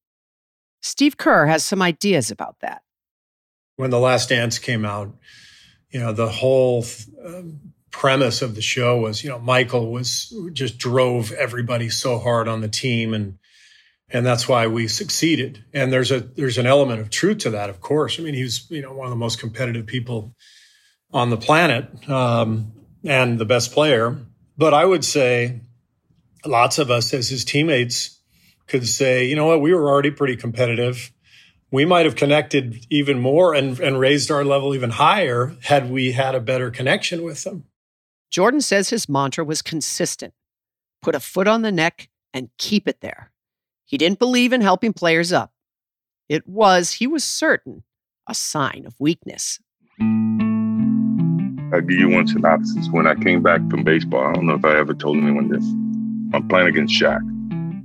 Steve Kerr has some ideas about that. When The Last Dance came out, you know, the whole um, premise of the show was, you know, Michael was just drove everybody so hard on the team and and that's why we succeeded. And there's a there's an element of truth to that, of course. I mean, he was, you know, one of the most competitive people on the planet um, and the best player. But I would say lots of us as his teammates could say, you know what, we were already pretty competitive. We might have connected even more and, and raised our level even higher had we had a better connection with them. Jordan says his mantra was consistent put a foot on the neck and keep it there. He didn't believe in helping players up. It was, he was certain, a sign of weakness. I'll give you one synopsis. When I came back from baseball, I don't know if I ever told anyone this. I'm playing against Shaq.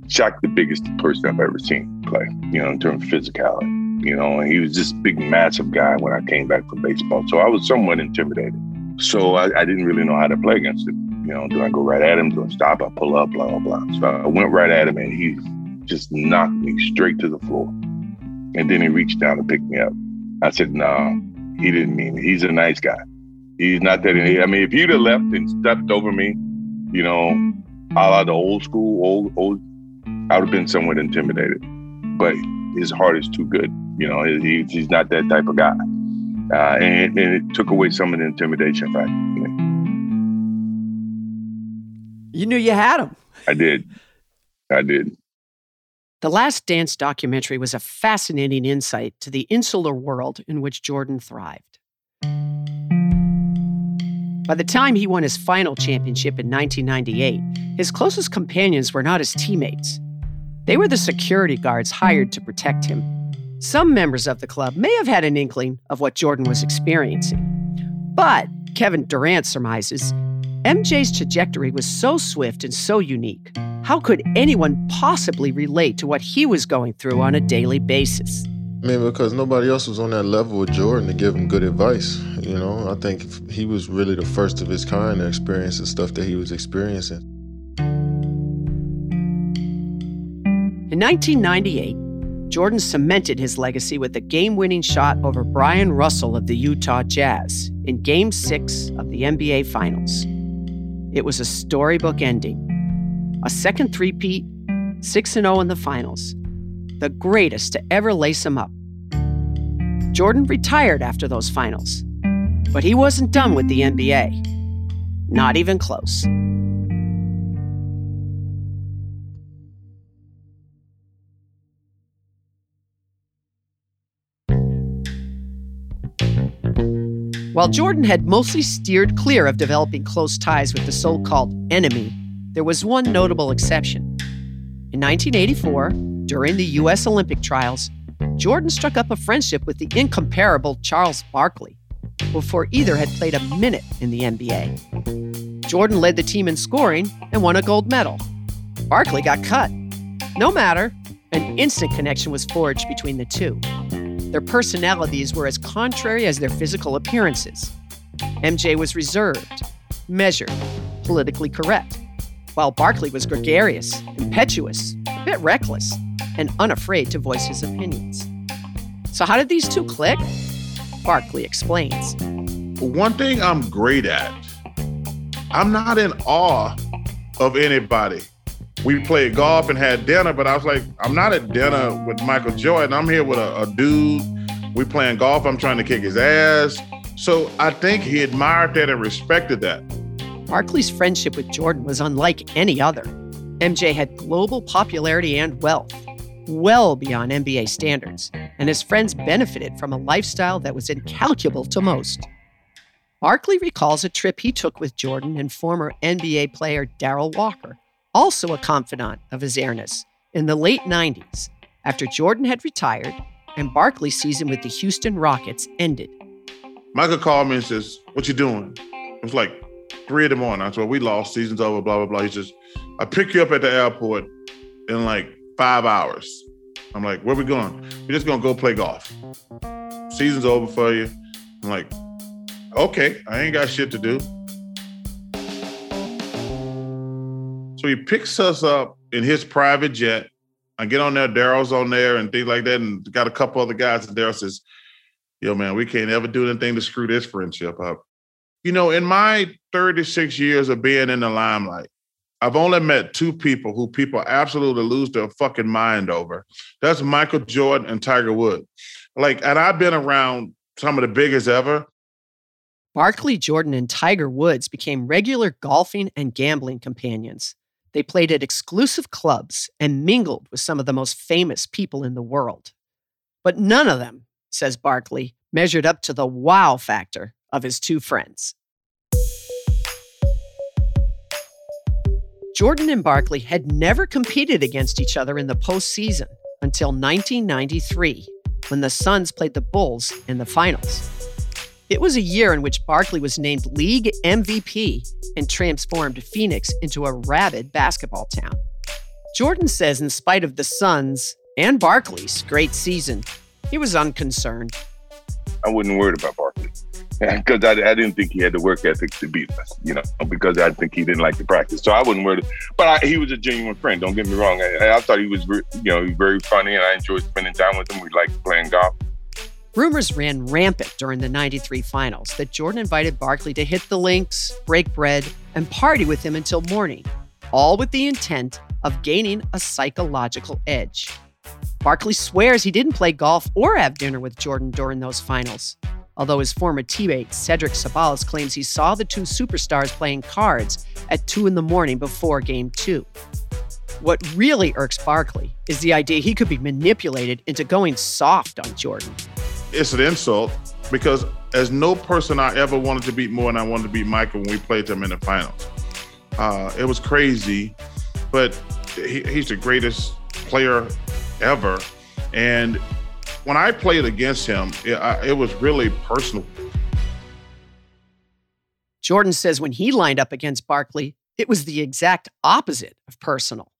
Shaq, the biggest person I've ever seen play, you know, in terms of physicality. You know, and he was this big, massive guy when I came back from baseball. So I was somewhat intimidated. So I, I, didn't really know how to play against him. You know, do I go right at him? Do I stop? I pull up, blah, blah, blah. So I went right at him and he just knocked me straight to the floor. And then he reached down to pick me up. I said, no, nah, he didn't mean it. He's a nice guy. He's not that. I mean, if he'd have left and stepped over me, you know, a la the old school, old, old, I would have been somewhat intimidated. But his heart is too good. You know, he, he's not that type of guy uh, and, and, it took away some of the intimidation factor. You knew you had him. I did. I did. The Last Dance documentary was a fascinating insight to the insular world in which Jordan thrived. By the time he won his final championship in 1998, his closest companions were not his teammates. They were the security guards hired to protect him some members of the club may have had an inkling of what Jordan was experiencing. But, Kevin Durant surmises, MJ's trajectory was so swift and so unique. How could anyone possibly relate to what he was going through on a daily basis? I mean, because nobody else was on that level with Jordan to give him good advice. You know, I think he was really the first of his kind to experience the stuff that he was experiencing. In 1998, Jordan cemented his legacy with a game winning shot over Bryon Russell of the Utah Jazz in Game 6 of the NBA Finals. It was a storybook ending. A second three-peat, 6 0 in the finals. the greatest to ever lace him up. Jordan retired after those finals, but he wasn't done with the NBA. Not even close. While Jordan had mostly steered clear of developing close ties with the so called enemy, there was one notable exception. In 1984, during the U.S. Olympic trials, Jordan struck up a friendship with the incomparable Charles Barkley before either had played a minute in the NBA. Jordan led the team in scoring and won a gold medal. Barkley got cut. No matter, an instant connection was forged between the two. Their personalities were as contrary as their physical appearances. MJ was reserved, measured, politically correct, while Barkley was gregarious, impetuous, a bit reckless, and unafraid to voice his opinions. So, how did these two click? Barkley explains. One thing I'm great at, I'm not in awe of anybody. We played golf and had dinner, but I was like, I'm not at dinner with Michael Jordan. I'm here with a, a dude. We playing golf. I'm trying to kick his ass. So I think he admired that and respected that. Barkley's friendship with Jordan was unlike any other. MJ had global popularity and wealth, well beyond NBA standards, and his friends benefited from a lifestyle that was incalculable to most. Barkley recalls a trip he took with Jordan and former NBA player Darrell Walker, also a confidant of his airness, in the late 90s, after Jordan had retired and Barkley's season with the Houston Rockets ended. Michael called me and says, What you doing? It was like three in the morning. I said, We lost, season's over, blah, blah, blah. He says, I pick you up at the airport in like five hours. I'm like, where we going? We're just gonna go play golf. Season's over for you. I'm like, okay, I ain't got shit to do. So he picks us up in his private jet. I get on there, Darrell's on there and things like that, and got a couple other guys. And Darrell says, Yo, man, we can't ever do anything to screw this friendship up. You know, in my 36 years of being in the limelight, I've only met two people who people absolutely lose their fucking mind over. That's Michael Jordan and Tiger Woods. Like, and I've been around some of the biggest ever. Barkley, Jordan, and Tiger Woods became regular golfing and gambling companions. They played at exclusive clubs and mingled with some of the most famous people in the world. But none of them, says Barkley, measured up to the wow factor of his two friends. Jordan and Barkley had never competed against each other in the postseason until 1993, when the Suns played the Bulls in the finals. It was a year in which Barkley was named league MVP and transformed Phoenix into a rabid basketball town. Jordan says, in spite of the Suns and Barkley's great season, he was unconcerned. I wasn't worried about Barkley because I, I, didn't think he had the work ethic to beat us, you know, because I think he didn't like to practice. So I wasn't worried. But I, he was a genuine friend. Don't get me wrong. I, I thought he was, you know, very funny, and I enjoyed spending time with him. We liked playing golf. Rumors ran rampant during the 93 finals that Jordan invited Barkley to hit the links, break bread, and party with him until morning, all with the intent of gaining a psychological edge. Barkley swears he didn't play golf or have dinner with Jordan during those finals although his former teammate Cedric Ceballos claims he saw the two superstars playing cards at 2 in the morning before game 2. What really irks Barkley is the idea he could be manipulated into going soft on Jordan. It's an insult because as no person I ever wanted to beat more than I wanted to beat Michael when we played him in the finals. Uh, it was crazy, but he, he's the greatest player ever. And when I played against him, it, I, it was really personal. Jordan says when he lined up against Barkley, it was the exact opposite of personal.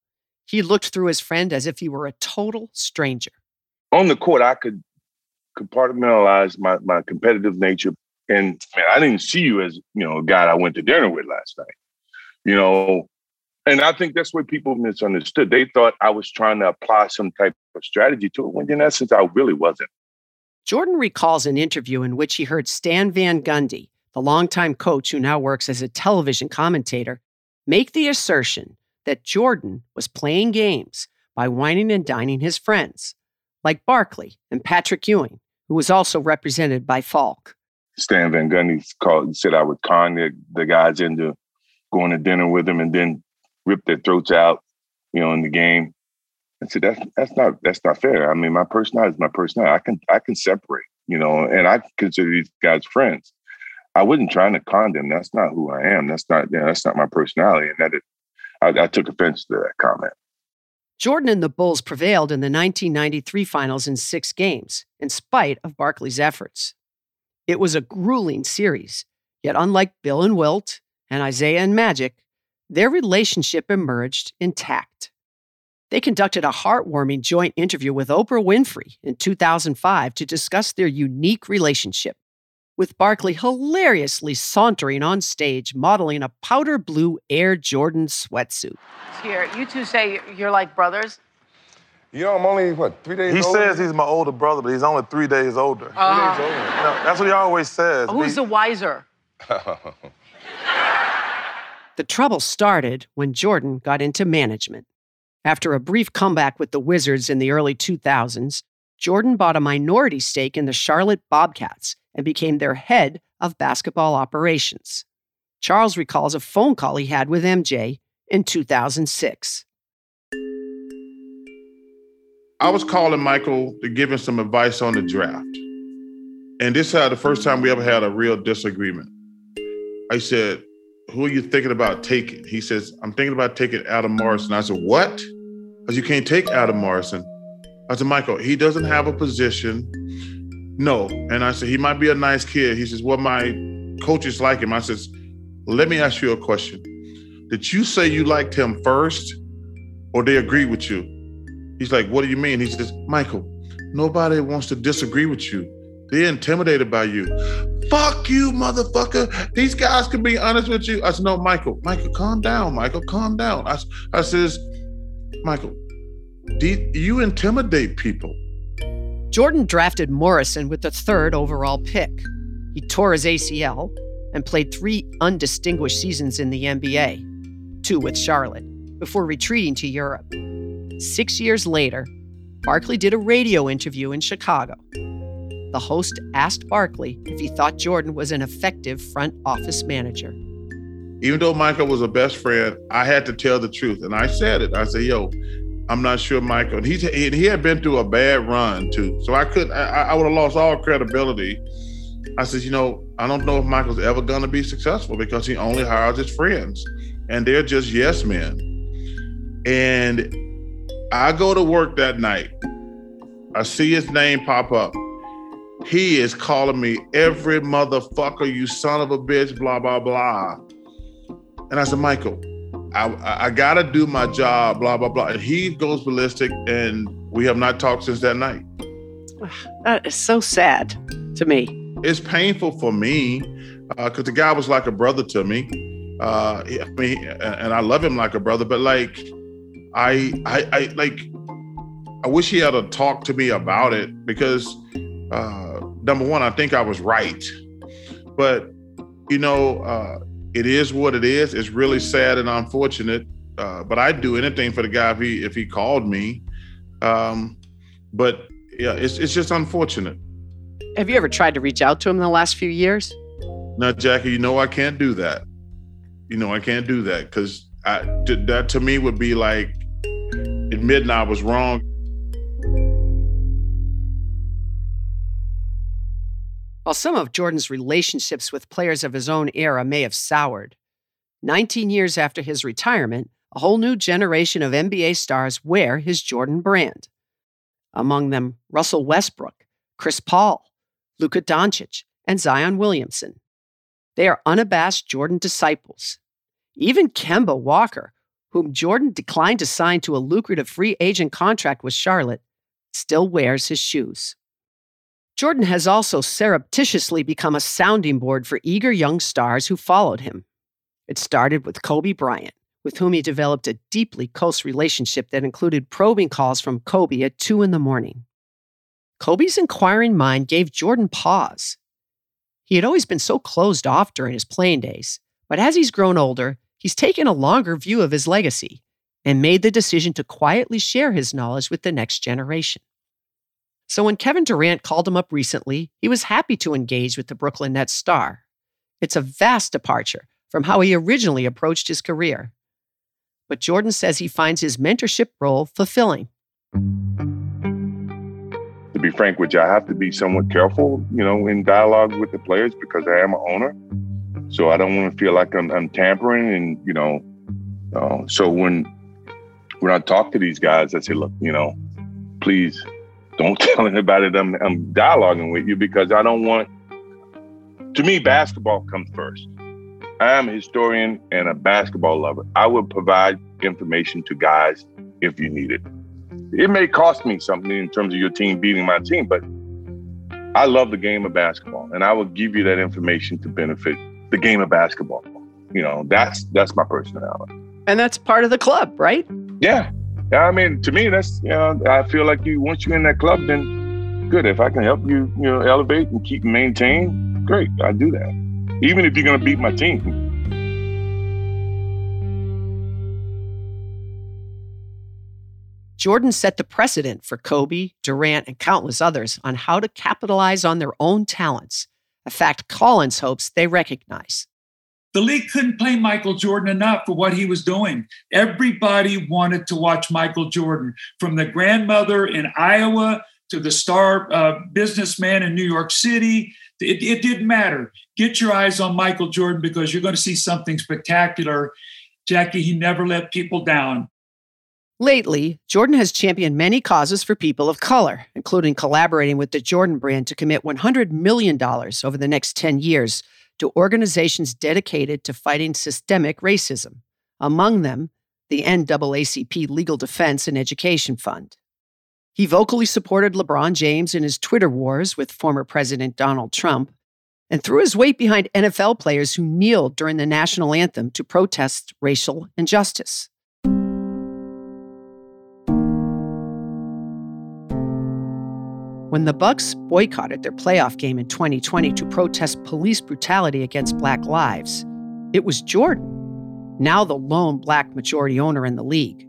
He looked through his friend as if he were a total stranger. On the court, I could compartmentalize my, my competitive nature. And man, I didn't see you as, you know, a guy I went to dinner with last night. You know, and I think that's what people misunderstood. They thought I was trying to apply some type of strategy to it, when in essence, I really wasn't. Jordan recalls an interview in which he heard Stan Van Gundy, the longtime coach who now works as a television commentator, make the assertion that Jordan was playing games by wining and dining his friends, like Barkley and Patrick Ewing, who was also represented by Falk. Stan Van Gundy called said I would con the, the guys into going to dinner with him and then rip their throats out, you know, in the game. I said that's that's not that's not fair. I mean, my personality is my personality. I can I can separate, you know, and I consider these guys friends. I wasn't trying to con them. That's not who I am. That's not you know, that's not my personality. And that it, I, I took offense to that comment. Jordan and the Bulls prevailed in the 1993 finals in six games, in spite of Barkley's efforts. It was a grueling series, yet unlike Bill and Wilt and Isiah and Magic, their relationship emerged intact. They conducted a heartwarming joint interview with Oprah Winfrey in 2005 to discuss their unique relationship, with Barkley hilariously sauntering on stage modeling a powder blue Air Jordan sweatsuit. Here, you two say you're like brothers. You know, I'm only, what, three days He older? says he's my older brother, but he's only three days older. Uh, Three days older. You know, that's what he always says. Who's the wiser? [laughs] The trouble started when Jordan got into management. After a brief comeback with the Wizards in the early 2000s, Jordan bought a minority stake in the Charlotte Bobcats and became their head of basketball operations. Charles recalls a phone call he had with MJ in 2006. I was calling Michael to give him some advice on the draft. And this is the first time we ever had a real disagreement. I said, Who are you thinking about taking? He says, I'm thinking about taking Adam Morrison. I said, What? Because you can't take Adam Morrison. I said, Michael, he doesn't have a position. No. And I said, He might be a nice kid. He says, Well, my coaches like him. I says, Let me ask you a question. Did you say you liked him first or they agree with you? He's like, What do you mean? He says, Michael, nobody wants to disagree with you. They're intimidated by you. Fuck you, motherfucker. These guys can be honest with you. I said, No, Michael, Michael, calm down, Michael, calm down. I, I says, Michael, you intimidate people. Jordan drafted Morrison with the third overall pick. He tore his ACL and played three undistinguished seasons in the NBA, two with Charlotte, before retreating to Europe. Six years later, Barkley did a radio interview in Chicago. The host asked Barkley if he thought Jordan was an effective front office manager. Even though Michael was a best friend, I had to tell the truth. And I said it. I said, yo, I'm not sure Michael. And he, he had been through a bad run too. So I could I, I would have lost all credibility. I said, you know, I don't know if Michael's ever gonna be successful because he only hires his friends. And they're just yes men. And I go to work that night. I see his name pop up. He is calling me every motherfucker, you son of a bitch, blah, blah, blah. And I said, Michael, I, I gotta do my job, blah, blah, blah. And he goes ballistic, and we have not talked since that night. [sighs] That is so sad to me. It's painful for me because uh, the guy was like a brother to me. Uh, I mean, and I love him like a brother, but like, I, I, I like, I wish he had a talk to me about it because, uh, number one, I think I was right, but you know, uh, it is what it is. It's really sad and unfortunate, uh, but I'd do anything for the guy if he if he called me. Um, but yeah, it's it's just unfortunate. Have you ever tried to reach out to him in the last few years? No, Jackie, you know I can't do that. You know I can't do that because I that to me would be like admitting I was wrong. While some of Jordan's relationships with players of his own era may have soured, 19 years after his retirement, a whole new generation of NBA stars wear his Jordan brand. Among them, Russell Westbrook, Chris Paul, Luka Doncic, and Zion Williamson. They are unabashed Jordan disciples. Even Kemba Walker, whom Jordan declined to sign to a lucrative free agent contract with Charlotte, still wears his shoes. Jordan has also surreptitiously become a sounding board for eager young stars who followed him. It started with Kobe Bryant, with whom he developed a deeply close relationship that included probing calls from Kobe at 2 in the morning. Kobe's inquiring mind gave Jordan pause. He had always been so closed off during his playing days, but as he's grown older, he's taken a longer view of his legacy and made the decision to quietly share his knowledge with the next generation. So when Kevin Durant called him up recently, he was happy to engage with the Brooklyn Nets star. It's a vast departure from how he originally approached his career. But Jordan says he finds his mentorship role fulfilling. To be frank with you, I have to be somewhat careful, you know, in dialogue with the players because I am an owner. So I don't want to feel like I'm, I'm tampering, and you know, uh, so when when I talk to these guys, I say, look, you know, please don't [laughs] tell anybody that I'm, I'm dialoguing with you because I don't want. To me, basketball comes first. I am a historian and a basketball lover. I will provide information to guys if you need it. It may cost me something in terms of your team beating my team, but I love the game of basketball and I will give you that information to benefit the game of basketball. You know, that's that's my personality. And that's part of the club, right? Yeah. Yeah, I mean, to me, that's you know, I feel like you once you're in that club, then good. If I can help you, you know, elevate and keep maintain, great. I do that. Even if you're gonna beat my team. Jordan set the precedent for Kobe, Durant, and countless others on how to capitalize on their own talents, a fact Collins hopes they recognize. The league couldn't play Michael Jordan enough for what he was doing. Everybody wanted to watch Michael Jordan, from the grandmother in Iowa to the star uh, businessman in New York City. It, it didn't matter. Get your eyes on Michael Jordan because you're going to see something spectacular. Jackie, he never let people down. Lately, Jordan has championed many causes for people of color, including collaborating with the Jordan brand to commit $100 million over the next 10 years to organizations dedicated to fighting systemic racism, among them, the NAACP Legal Defense and Education Fund. He vocally supported LeBron James in his Twitter wars with former President Donald Trump and threw his weight behind NFL players who kneeled during the national anthem to protest racial injustice. When the Bucks boycotted their playoff game in 2020 to protest police brutality against black lives, it was Jordan, now the lone black majority owner in the league,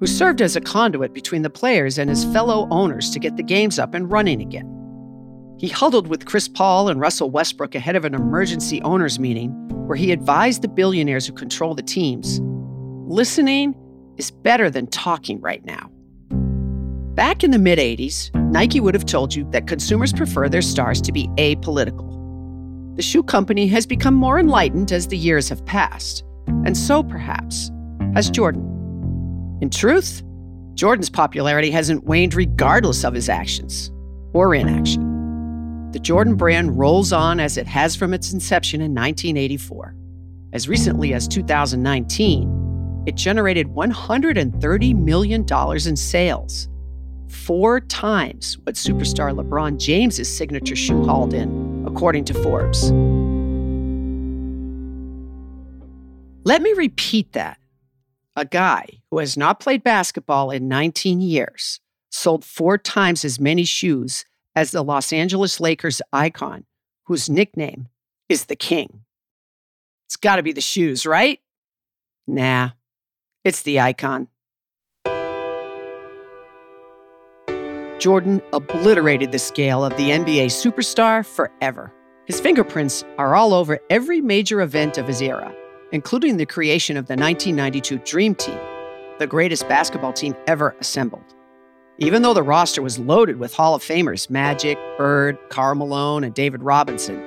who served as a conduit between the players and his fellow owners to get the games up and running again. He huddled with Chris Paul and Russell Westbrook ahead of an emergency owners meeting where he advised the billionaires who control the teams listening is better than talking right now. Back in the mid 80s, Nike would have told you that consumers prefer their stars to be apolitical. The shoe company has become more enlightened as the years have passed, and so perhaps has Jordan. In truth, Jordan's popularity hasn't waned regardless of his actions or inaction. The Jordan brand rolls on as it has from its inception in 1984. As recently as 2019, it generated $130 million in sales four times what superstar LeBron James's signature shoe hauled in, according to Forbes. Let me repeat that. A guy who has not played basketball in 19 years sold four times as many shoes as the Los Angeles Lakers icon, whose nickname is the King. It's got to be the shoes, right? Nah, it's the icon. Jordan obliterated the scale of the NBA superstar forever. His fingerprints are all over every major event of his era, including the creation of the 1992 Dream Team, the greatest basketball team ever assembled. Even though the roster was loaded with Hall of Famers Magic, Bird, Karl Malone, and David Robinson,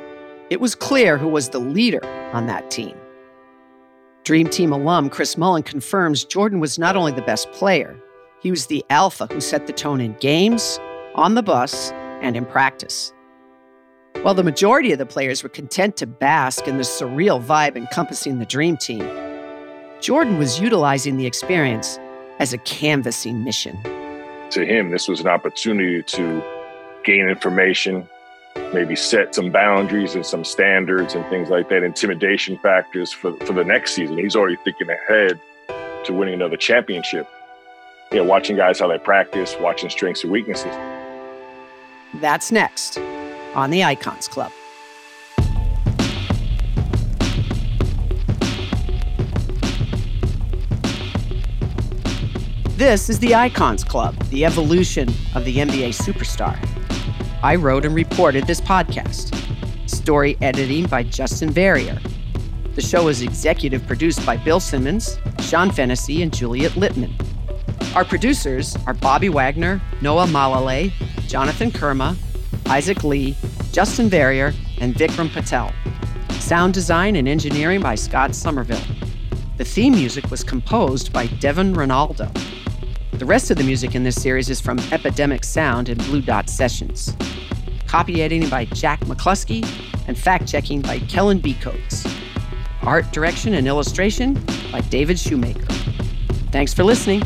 it was clear who was the leader on that team. Dream Team alum Chris Mullin confirms Jordan was not only the best player, he was the alpha who set the tone in games, on the bus, and in practice. While the majority of the players were content to bask in the surreal vibe encompassing the dream team, Jordan was utilizing the experience as a canvassing mission. To him, this was an opportunity to gain information, maybe set some boundaries and some standards and things like that, intimidation factors for, for the next season. He's already thinking ahead to winning another championship you know, watching guys how they practice, watching strengths and weaknesses. That's next on the Icons Club. This is the Icons Club, the evolution of the NBA superstar. I wrote and reported this podcast. Story editing by Justin Verrier. The show is executive produced by Bill Simmons, Sean Fennessy, and Juliet Litman. Our producers are Bobby Wagner, Noah Malale, Jonathan Kerma, Isaac Lee, Justin Verrier, and Vikram Patel. Sound design and engineering by Scott Somerville. The theme music was composed by Devon Ronaldo. The rest of the music in this series is from Epidemic Sound and Blue Dot Sessions. Copy editing by Jack McCluskey and fact checking by Kellen Becoats. Art direction and illustration by David Shoemaker. Thanks for listening.